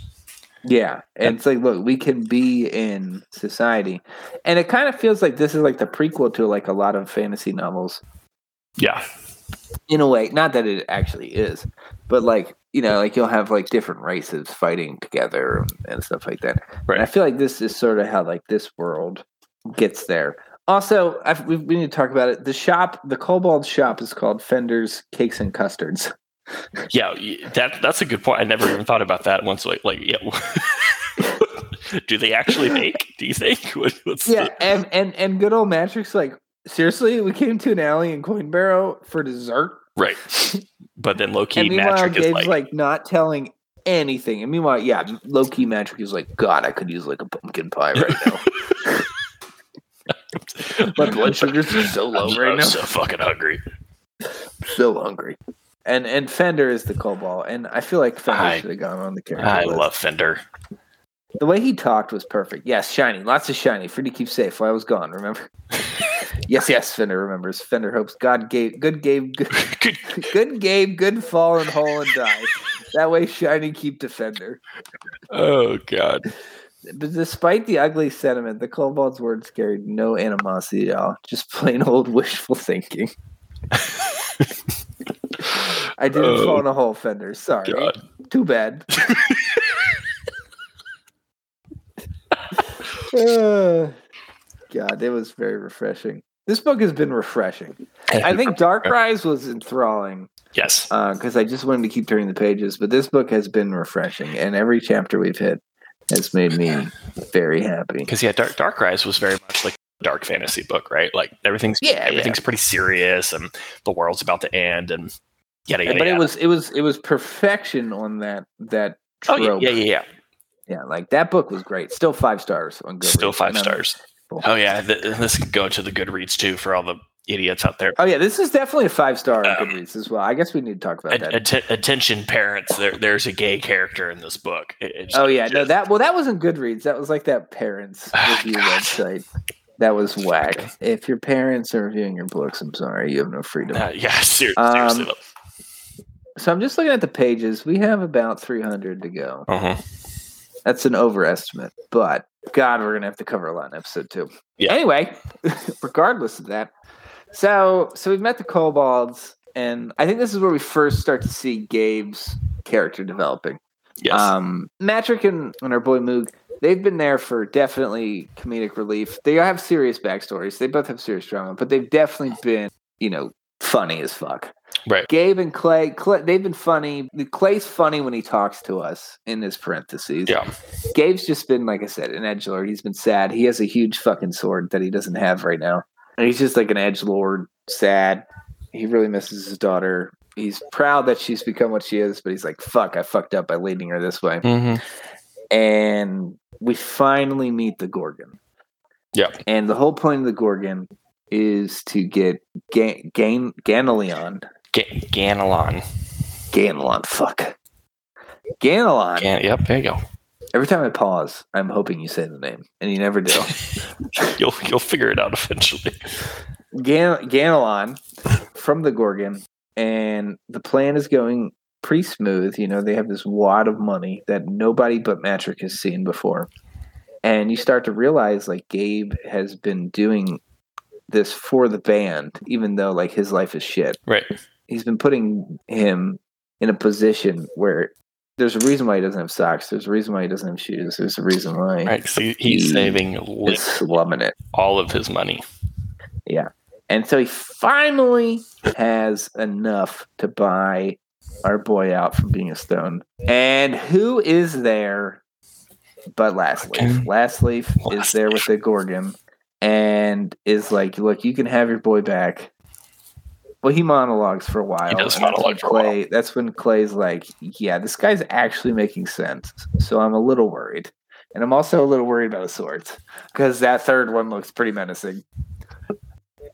Yeah. And it's like, look, we can be in society. And it kind of feels like this is like the prequel to like a lot of fantasy novels Yeah. in a way. Not that it actually is, but like, you know, like you'll have like different races fighting together and stuff like that. Right. And I feel like this is sort of how like this world gets there. Also, I've, we, we need to talk about it. The shop, the Kobold shop is called Fender's Cakes and Custards. Yeah, that that's a good point. I never even thought about that once. Like, like yeah, do they actually make? Do you think? What, what's Yeah, the- and, and and good old Matrick, like, seriously, we came to an alley in Coin Barrow for dessert. right. But then low key Matrick is like, like, not telling anything. And meanwhile, yeah, low key Matrick is like, God, I could use like a pumpkin pie right now. My blood sugars are so low I'm, right I'm now. so fucking hungry. so hungry. And and Fender is the kobold, and I feel like Fender I- should have gone on the character I list. love Fender. the way he talked was perfect. Yes, shiny, lots of shiny. Free to keep safe while I was gone. Remember? yes, yes. Fender remembers. Fender hopes God gave good game, good, Good. good gave good fall and hole and die. That way, shiny keep defender. Oh god. But despite the ugly sentiment, the kobold's words carried no animosity at all. Just plain old wishful thinking. I didn't Oh, fall in a hole, Fender. Sorry. God. Too bad. Uh, God, it was very refreshing. This book has been refreshing. I think Dark Rise was enthralling Yes. because I just wanted to keep turning the pages, but this book has been refreshing, and every chapter we've hit has made me very happy. Because yeah, Dark Dark Rise was very much like a dark fantasy book, right? Like everything's Yeah, everything's pretty serious, and the world's about to end, and yada yada. but it was it was it was perfection on that that oh trope. yeah, yeah, yeah, yeah. Yeah, like that book was great. Still five stars on Goodreads. Still five stars. Cool. Oh yeah, th- this could go to the Goodreads too for all the idiots out there. Oh yeah, this is definitely a five star on Um, Goodreads as well. I guess we need to talk about At- that. atten- attention, parents! There, there's a gay character in this book. It's Oh yeah, no that well that wasn't Goodreads. That was like that parents Ah, review God. website. That was whack. If your parents are reviewing your books, I'm sorry, you have no freedom. Uh, yeah, ser- Um, seriously. So I'm just looking at the pages. We have about 300 to go. Uh-huh. That's an overestimate, but God, we're gonna have to cover a lot in episode two. Yeah. Anyway, regardless of that, so so we've met the kobolds, and I think this is where we first start to see Gabe's character developing. Yes. Um, Matrick and, and our boy Moog, they've been there for definitely comedic relief. They have serious backstories. They both have serious drama, but they've definitely been, you know, funny as fuck. Right. Gabe and Clay, Clay, they've been funny. Clay's funny when he talks to us in his parentheses. yeah. Gabe's just been, like I said, an edge lord. He's been sad. He has a huge fucking sword that he doesn't have right now. And he's just like an edge lord, sad. He really misses his daughter. He's proud that she's become what she is, but he's like, fuck, I fucked up by leading her this way. Mm-hmm. And we finally meet the Gorgon. Yeah. And the whole point of the Gorgon is to get Gan- Gan- Ganelion. Ga- Ganelon. Ganelon, fuck. Ganelon. Gan- yep. There you go. Every time I pause, I'm hoping you say the name, and you never do. You'll you'll figure it out eventually. Gan- Ganelon from the Gorgon, and the plan is going pretty smooth. You know, they have this wad of money that nobody but Matrick has seen before. And you start to realize like Gabe has been doing this for the band, even though like his life is shit. Right. He's been putting him in a position where there's a reason why he doesn't have socks. There's a reason why he doesn't have shoes. There's a reason why Right. So he's He saving slumming it. all of his money. Yeah, and so he finally has enough to buy our boy out from being a stone. And who is there but Lastleaf? Okay. Lastleaf is there with the Gorgon and is like, look, you can have your boy back. Well, he monologues for a while. He does monologue for a while. Clay, That's when Clay's like, yeah, this guy's actually making sense. So I'm a little worried. And I'm also a little worried about the swords because that third one looks pretty menacing.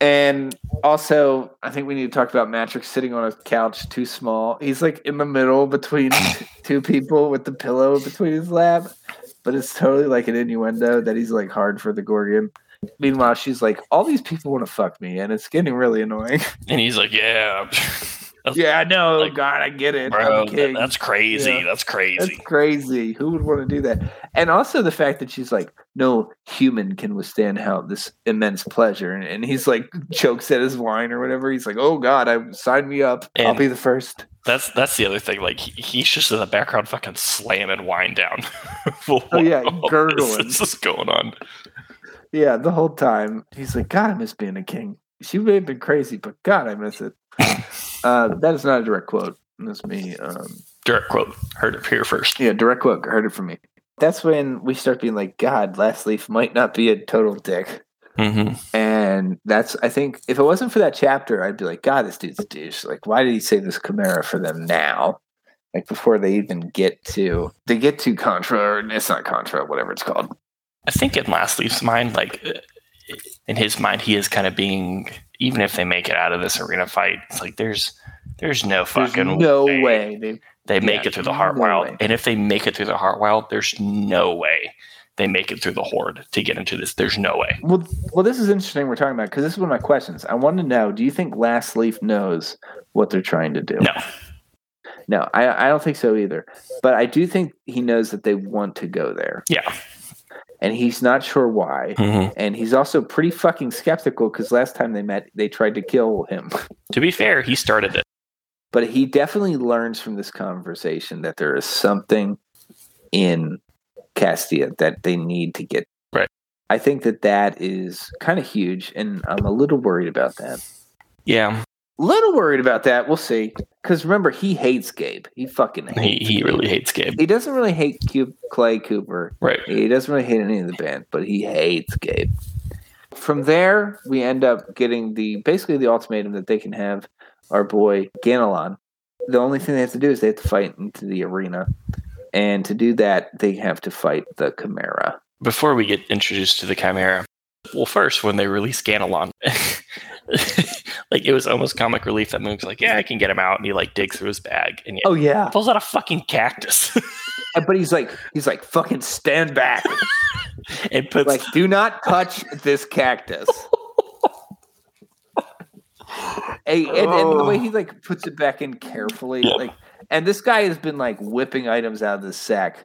And also, I think we need to talk about Matrick sitting on a couch too small. He's like in the middle between two people with the pillow between his lap, but it's totally like an innuendo that he's like hard for the Gorgon. Meanwhile, she's like, all these people want to fuck me, and it's getting really annoying. And he's like, "Yeah, yeah, I know. Like, God, I get it. Bro, a king. that- that's crazy. Yeah. That's crazy." That's crazy. Who would want to do that? And also the fact that she's like, no human can withstand how this immense pleasure. And, and he's like chokes at his wine or whatever. He's like, oh God, I sign me up. I'll be the first. That's that's the other thing. Like he, he's just in the background, fucking slamming wine down. Oh, yeah, gurgling. this going on? Yeah, the whole time he's like, God, I miss being a king. She may have been crazy, but God, I miss it. uh, that is not a direct quote. That's me. Um, Direct quote. Heard it here first. yeah, direct quote. Heard it from me. That's when we start being like, God, Lastleaf might not be a total dick. Mm-hmm. And that's, I think, if it wasn't for that chapter, I'd be like, God, this dude's a douche. Like, why did he say this Chimera for them now? like before they even get to they get to Contra or it's not Contra, whatever it's called. I think in Lastleaf's mind, like uh, in his mind, he is kind of being even if they make it out of this arena fight, it's like there's there's no There's fucking no way, way. They, they make yeah, it through the Heart no Wild. way. And if they make it through the Heartwyld, there's no way they make it through the Horde to get into this. There's no way. well, well, this is interesting. We're talking about because this is one of my questions. I want to know: Do you think Last Leaf knows what they're trying to do? No. no, I, I don't think so either. But I do think he knows that they want to go there, Yeah. And he's not sure why. Mhm. And he's also pretty fucking skeptical because last time they met, they tried to kill him. To be fair, he started it. but he definitely learns from this conversation that there is something in Castia that they need to get. Right. I think that that is kind of huge, and I'm a little worried about that. Yeah. Little worried about that. We'll see. Because remember, he hates Gabe. He fucking hates. He, he really hates Gabe. He doesn't really hate Cube, Clay Cooper. Right. He doesn't really hate any of the band, but he hates Gabe. From there, we end up getting the basically the ultimatum that they can have our boy Ganelon. The only thing they have to do is they have to fight into the arena, and to do that, they have to fight the Chimera. Before we get introduced to the Chimera, well, first, when they release Ganelon, like it was almost comic relief that Moog's like, yeah, I can get him out. And he like digs through his bag and he Oh yeah, pulls out a fucking cactus but he's like he's like fucking stand back, and puts like do not touch this cactus. Hey, and, and the way he like puts it back in carefully, Yeah. like, and this guy has been like whipping items out of the sack,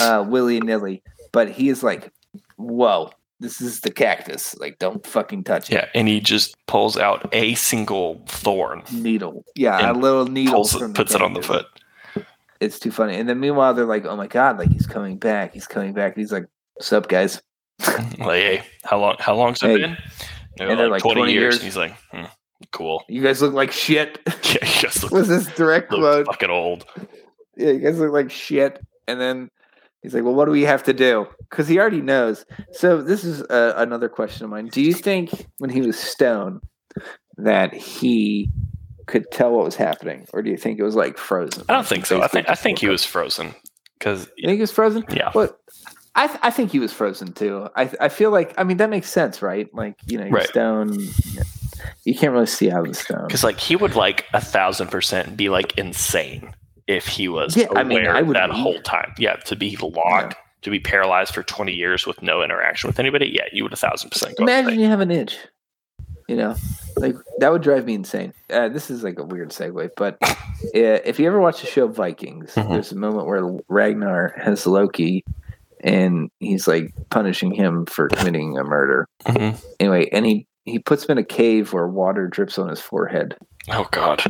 uh, willy nilly, but he is like, whoa, this is the cactus. Like, don't fucking touch it. yeah, and he just pulls out a single thorn, Needle, yeah, a little needle. pulls from it, puts it on the foot. It's too funny. And then meanwhile, they're like, oh my god, like he's coming back, he's coming back. He's like, what's up, guys? Like, hey, how long? How long's it Hey. been? And they're like, 20 years. And he's like, hmm, cool. You guys look like shit. Yeah, you guys look, Was this direct look quote? fucking old. yeah, you guys look like shit. And then he's like, well, what do we have to do? Because he already knows. So this is uh, another question of mine. Do you think when he was stone that he could tell what was happening, or do you think it was like frozen? I don't think so. I think I think he was frozen because. You think he was frozen? yeah, What? I th- I think he was frozen too. I I feel like I mean that makes sense, right? Like you know, you're Right. stone. You can't really see out of the stone. because like he would like a thousand percent be like insane if he was Yeah, aware I mean, I would that be. whole time. Yeah, to be locked, to be paralyzed for twenty years with no interaction with anybody. Yeah, you would a thousand percent go. Imagine you have an itch. You know, like that would drive me insane. Uh, this is like a weird segue, but uh, if you ever watch the show Vikings, Mhm. there's a moment where Ragnar has Floki, and he's like punishing him for committing a murder. Mhm. Anyway, and he he puts him in a cave where water drips on his forehead. Oh god,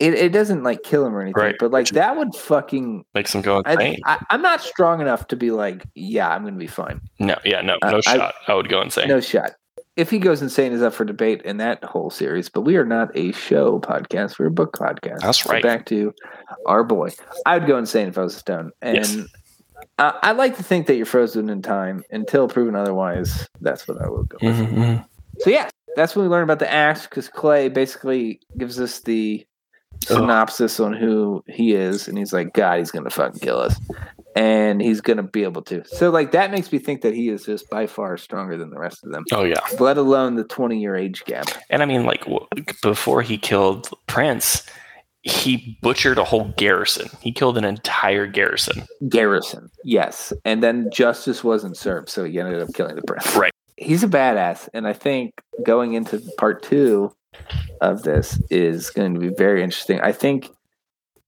It, it doesn't like kill him or anything, Right. but like that would fucking. makes him go I, insane. I, I'm not strong enough to be like, yeah, I'm gonna be fine. no, yeah, no, Uh, no I- shot. I would go insane. No shot. If he goes insane, is up for debate in that whole series. But we are not a show podcast; we're a book podcast. That's So right. back to our boy. I would go insane if I was a stone, and Yes. I, I like to think that you're frozen in time until proven otherwise. That's what I will go. with. Mhm, mhm. So yeah, that's when we learn about the axe because Clay basically gives us the Ugh. synopsis on who he is, and he's like, God, he's gonna fucking kill us, and he's gonna be able to. So like that makes me think that he is just by far stronger than the rest of them Oh yeah, let alone the 20 year age gap. and I mean, like w- before he killed Prince, he butchered a whole garrison. He killed an entire garrison. Garrison, yes. And then justice wasn't served, so he ended up killing the prince. Right. He's a badass, and I think going into part two of this is going to be very interesting. I think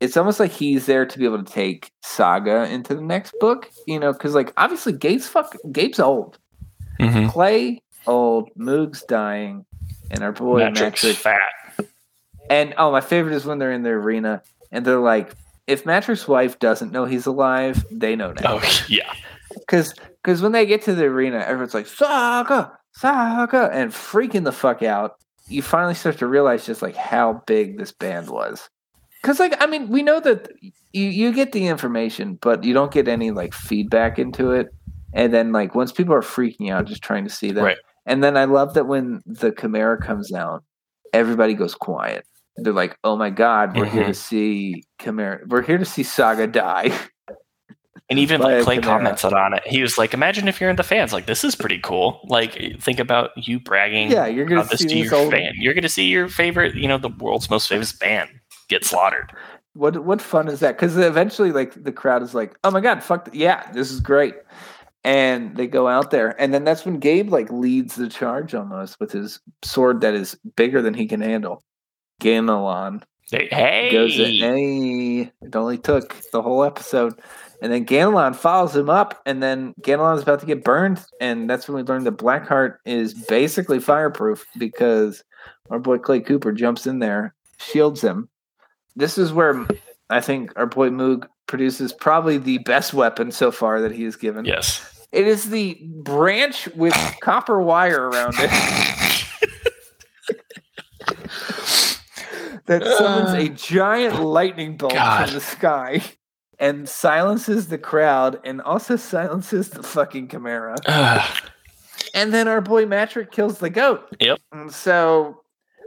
it's almost like he's there to be able to take Saga into the next book, you know, because like obviously Gabe's fuck Gabe's old, Mm-hmm. Clay old, Moog's dying, and our boy Matrick Matrick fat. And oh, my favorite is when they're in the arena and they're like, if Matrick's wife doesn't know he's alive, they know now. Oh yeah, Because because when they get to the arena, everyone's like, Saga, Saga, and freaking the fuck out. You finally start to realize just like how big this band was. Because like I mean, we know that you you get the information, but you don't get any like feedback into it. And then like once people are freaking out, just trying to see them. Right. And then I love that when the Chimera comes out, everybody goes quiet. they're like, "Oh my god, we're here Mhm. to see Chimera. We're here to see Saga die." And even like Clay Chimera. commented on it. He was like, "Imagine if you're in the fans. Like, this is pretty cool. Like, think about you bragging yeah, you're gonna about this see to your old. fan. You're going to see your favorite, you know, the world's most famous band get slaughtered. What what fun is that? Because eventually, like the crowd is like, "Oh my god, fuck, th- yeah, this is great," and they go out there, and then that's when Gabe like leads the charge almost with his sword that is bigger than he can handle. Ganelon They, hey, goes in. Hey, it only took the whole episode. And then Ganelon follows him up, and then Ganelon's about to get burned. And that's when we learn that Blackheart is basically fireproof because our boy Clay Cooper jumps in there, shields him. This is where I think our boy Moog produces probably the best weapon so far that he has given. yes. It is the branch with copper wire around it. that summons a uh, giant lightning bolt God. from the sky and silences the crowd and also silences the fucking Chimera. Ugh. And then our boy Matrick kills the goat. Yep. And so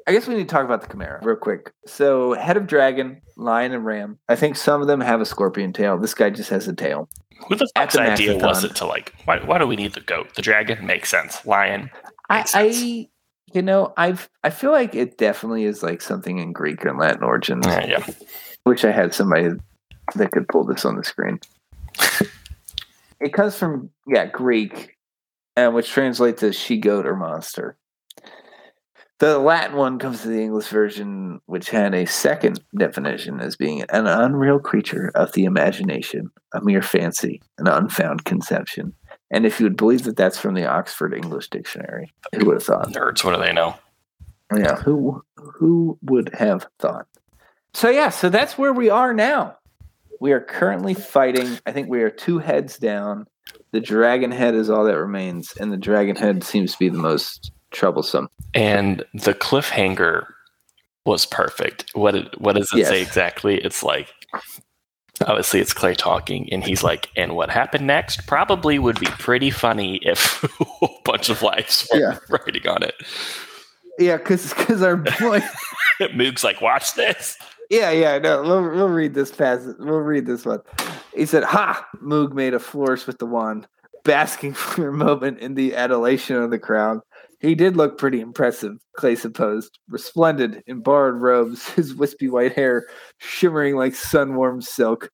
I guess we need to talk about the Chimera real quick. So head of dragon, lion, and ram. I think some of them have a scorpion tail. This guy just has a tail. Who the fuck's idea was it to like? Why, why do we need the goat? The dragon makes sense. Lion. I, sense. I you know, I've I feel like it definitely is like something in Greek or Latin origins. Uh, yeah. Wish I had somebody that could pull this on the screen. it comes from yeah Greek, uh, which translates as she goat or monster. The Latin one comes to the English version, which had a second definition as being an unreal creature of the imagination, a mere fancy, an unfound conception. And if you would believe that that's from the Oxford English Dictionary, who would have thought? Nerds. What do they know? Yeah, who who would have thought? So yeah, so that's where we are now. We are currently fighting. I think we are two heads down. The dragon head is all that remains, and the dragon head seems to be the most troublesome. And the cliffhanger was perfect. What it, what does it say exactly? It's like obviously it's Clay talking, and he's like, "And what happened next probably would be pretty funny if a bunch of lives were Yeah. writing on it." Yeah, because because our boy. Moog's like, "Watch this." Yeah, yeah. No, we'll we'll read this passage. We'll read this one. He said, "Ha!" Moog made a flourish with the wand, basking for a moment in the adulation of the crowd. He did look pretty impressive, Clay supposed, resplendent in borrowed robes, his wispy white hair shimmering like sun-warmed silk.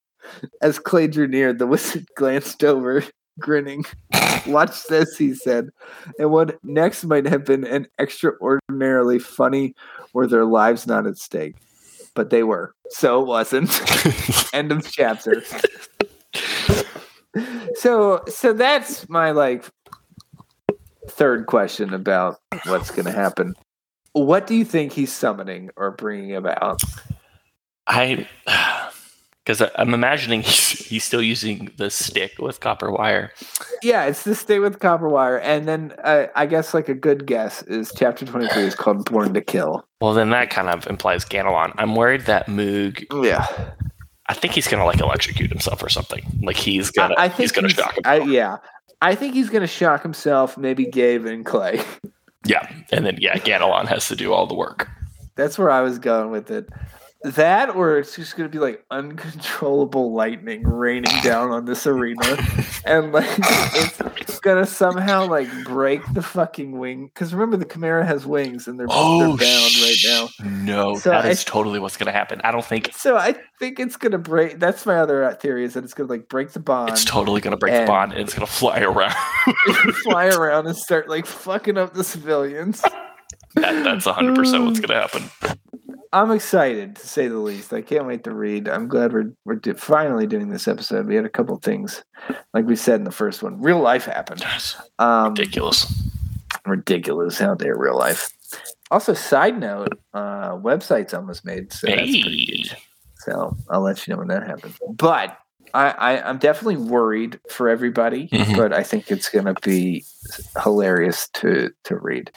As Clay drew near, the wizard glanced over, grinning. Watch this, he said. And what next might have been an extraordinarily funny were their lives not at stake. But they were. So it wasn't. End of chapter. so so that's my like third question about what's going to happen. What do you think he's summoning or bringing about? I because I'm imagining he's, he's still using the stick with copper wire. Yeah, it's the stay with copper wire, and then uh, I guess like a good guess is chapter twenty three is called Born to Kill. Well, then that kind of implies Ganelon. I'm worried that Moog. Yeah, I think he's gonna like electrocute himself or something. Like he's gonna. I, I think he's gonna he's- shock him. I, yeah, I think he's gonna shock himself. Maybe Gabe and Clay. Yeah, and then yeah, Ganelon has to do all the work. That's where I was going with it. That, or it's just going to be like uncontrollable lightning raining down on this arena, and like it's going to somehow like break the fucking wing. Because remember, the Chimera has wings, and they're they're bound right now. No, So that I- is totally what's gonna happen. I don't think So I think it's going to break. That's my other uh, theory is that it's going to like break the bond, it's totally gonna break the bond and it's gonna fly around. fly around, and start like fucking up the civilians. that, that's 100 percent what's gonna happen. I'm excited to say the least. I can't wait to read. I'm glad we're we're do- finally doing this episode. We had a couple things, like we said in the first one, real life happened. That's Um, ridiculous. ridiculous. How dare real life? Also, side note, uh, website's almost made, so that's pretty good. So I'll let you know when that happens. But I, I I'm definitely worried for everybody, Mhm. but I think it's going to be hilarious to to read.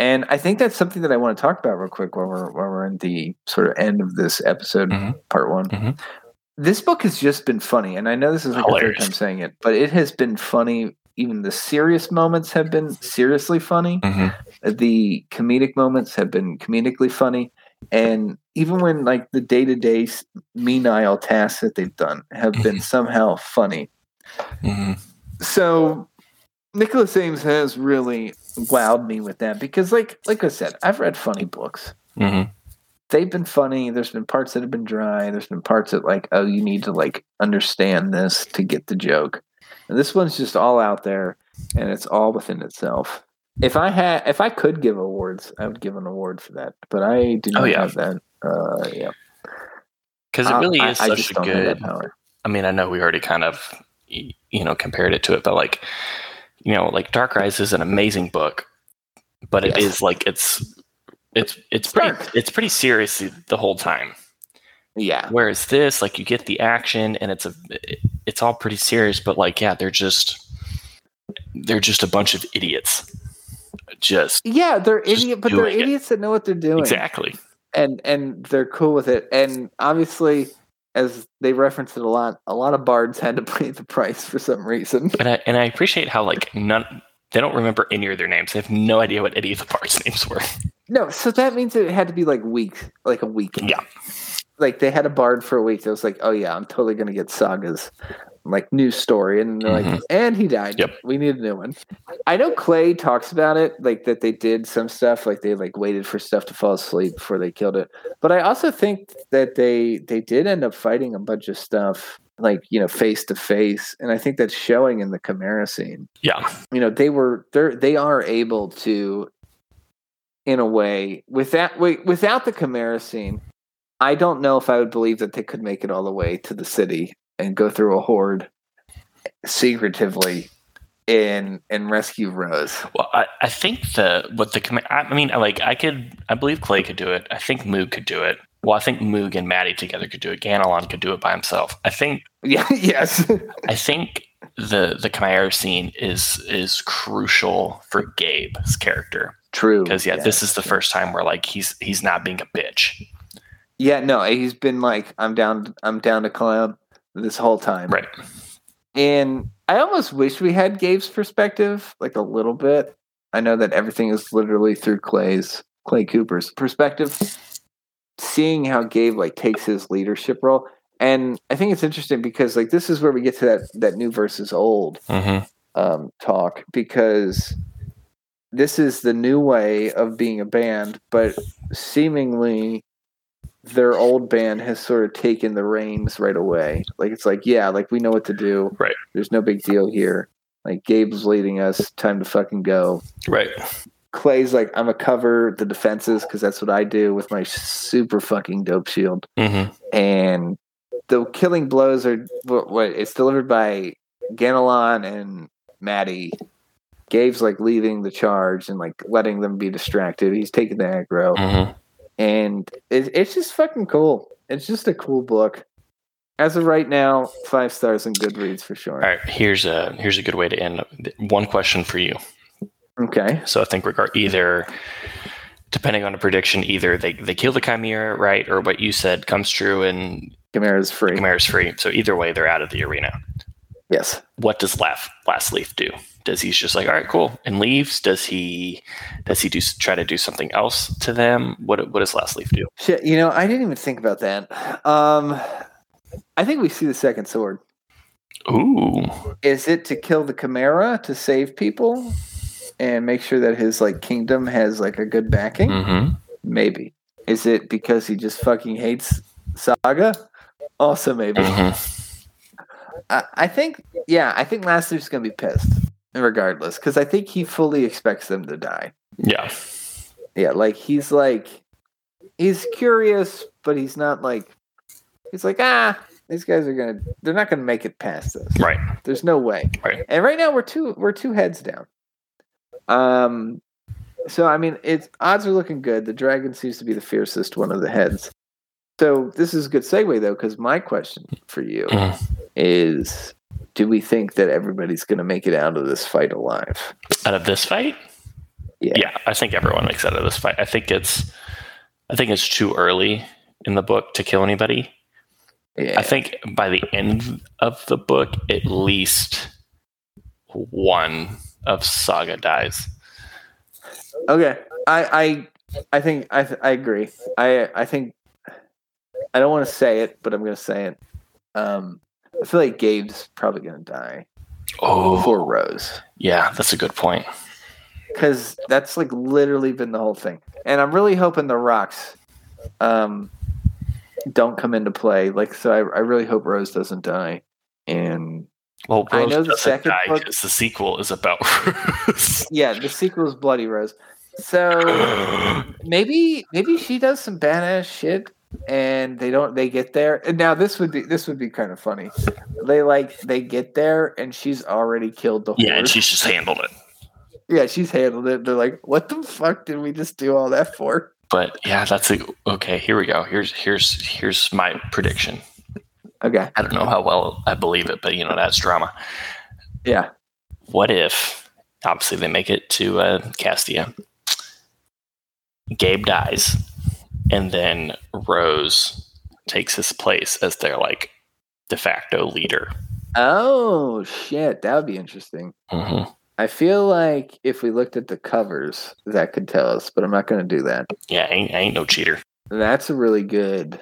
And I think that's something that I want to talk about real quick while we're while we're in the sort of end of this episode, Mhm. part one. Mhm. This book has just been funny, and I know this is like the third time saying it, but it has been funny. Even the serious moments have been seriously funny Mhm. the comedic moments have been comedically funny And even when like the day to day menial tasks that they've done have been Mhm. somehow funny. Mhm. So Nicholas Eames has really wowed me with that because like like I said, I've read funny books. Mhm. They've been funny. There's been parts that have been dry. There's been parts that like, oh, you need to like understand this to get the joke. And this one's just all out there and it's all within itself. If I had if I could give awards, I would give an award for that. But I do Oh, not yeah. have that. Uh yeah. Because it Uh, really I- is I such just a don't have that good. I mean, I know we already kind of, you know, compared it to it, but like, you know, like Dark Rise is an amazing book, but it Yes. is like it's it's it's pretty dark. it's pretty serious the whole time. Yeah. Whereas this, like, you get the action and it's a it's all pretty serious, but like, yeah, they're just they're just a bunch of idiots. Just Yeah, they're idiot, but they're doing it. idiots that know what they're doing. exactly. and and they're cool with it. And obviously, as they referenced it a lot, a lot of bards had to pay the price for some reason. And I and I appreciate how like none they don't remember any of their names. They have no idea what any of the parts' names were. No, so that means it had to be like weeks, like a week. Yeah. Like they had a bard for a week. That was like, oh yeah, I'm totally gonna get sagas, like new story, and they're like, Mhm. and he died. Yep. We need a new one. I know Clay talks about it, like that they did some stuff, like they like waited for stuff to fall asleep before they killed it. But I also think that they they did end up fighting a bunch of stuff, like you know, face to face, and I think that's showing in the Chimera scene Yeah. you know they were they're they are able to in a way without wait without the chimera scene i don't know if i would believe that they could make it all the way to the city and go through a horde secretively and and rescue rose Well, I, I think the what the command. I mean, like I could I believe Clay could do it. I think Moog could do it. Well, I think Moog and Maddie together could do it. Ganelon could do it by himself. I think yeah yes I think the the Chimera scene is is crucial for Gabe's character true because yeah, this is the first time where like he's he's not being a bitch. yeah no he's been like i'm down i'm down to clown this whole time Right. And I almost wish we had Gabe's perspective, like a little bit. I know that everything is literally through Clay's Clay Cooper's perspective. Seeing how Gabe like takes his leadership role. And I think it's interesting because like this is where we get to that that new versus old Mm-hmm. um, talk because this is the new way of being a band, but seemingly their old band has sort of taken the reins right away. Like it's like, yeah, like we know what to do. Right. There's no big deal here. Like Gabe's leading us. Time to fucking go. Right. Clay's like, I'm a cover the defenses because that's what I do with my super fucking dope shield. Mm-hmm. And the killing blows are what, what it's delivered by Ganelon and Maddie. Gabe's like leading the charge and like letting them be distracted. He's taking the aggro, Mm-hmm. And it, it's just fucking cool. It's just a cool book. As of right now, five stars and Goodreads for sure. All right. Here's a here's a good way to end. One question for you. Okay. So I think regard either depending on a prediction, either they, they kill the chimera, right, or what you said comes true and Chimera's free. chimera's free. So either way, they're out of the arena. Yes. What does Laugh, Lastleaf do? Does he's just like, all right, cool, and leaves? Does he does he do try to do something else to them? What what does Lastleaf do? Shit, you know, I didn't even think about that. Um, I think we see the second sword. Ooh, Is it to kill the Chimera to save people and make sure that his like kingdom has like a good backing? mm-hmm. Maybe. Is it because he just fucking hates Saga? Also, maybe. Mm-hmm. I, I think, yeah, I think Lastleaf's gonna be pissed, regardless, because I think he fully expects them to die. yeah, Yeah, like he's like, he's curious, but he's not like, he's like, ah, these guys are gonna, they're not gonna make it past this. right, There's no way. Right. And right now we're two we're two heads down. Um so I mean it's odds are looking good. The dragon seems to be the fiercest one of the heads. So this is a good segue though, because my question for you Mhm. is do we think that everybody's gonna make it out of this fight alive? out of this fight. Yeah. yeah, I think everyone makes it out of this fight. I think it's I think it's too early in the book to kill anybody. Yeah. I think by the end of the book, at least one of Saga dies. Okay. I, I I think I I agree. I I think I don't want to say it, but I'm going to say it. Um, I feel like Gabe's probably going to die Oh, before Rose yeah, that's a good point. because that's like literally been the whole thing. And I'm really hoping the rocks um, don't come into play. Like, so I, I really hope Rose doesn't die. And Well, I Rose know the second die book- the sequel is about Rose. yeah, the sequel is Bloody Rose. So maybe maybe she does some badass shit and they don't they get there and now this would be this would be kind of funny they like they get there and she's already killed the yeah, and she's just handled it. yeah she's handled it they're like what the fuck did we just do all that for But yeah, that's a, okay. Here we go. Here's here's here's my prediction. okay I don't know how well I believe it, but you know that's drama. yeah What if obviously they make it to uh, Castia? Gabe dies, and then Rose takes his place as their like de facto leader. oh shit that would be interesting hmm i feel like if we looked at the covers that could tell us but i'm not going to do that Yeah, I ain't, I ain't no cheater. that's a really good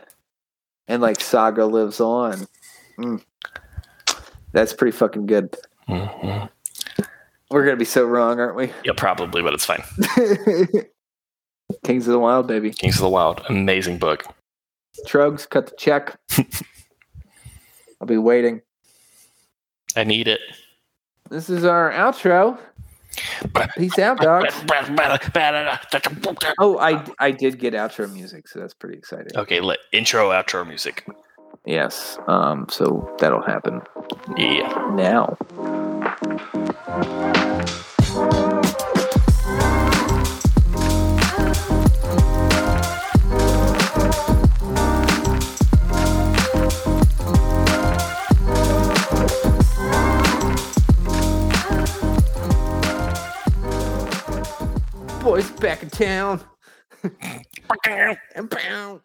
and like saga lives on Mm. that's pretty fucking good hmm We're gonna be so wrong, aren't we? Yeah, probably, but it's fine. Kings of the Wyld, baby. Kings of the Wyld, amazing book. Trugs, cut the check. I'll be waiting. I need it. This is our outro. Peace out, dogs. Oh, I I did get outro music, so that's pretty exciting. Okay, let intro outro music. Yes. Um. So that'll happen Yeah. now. Boys back in town. and bound.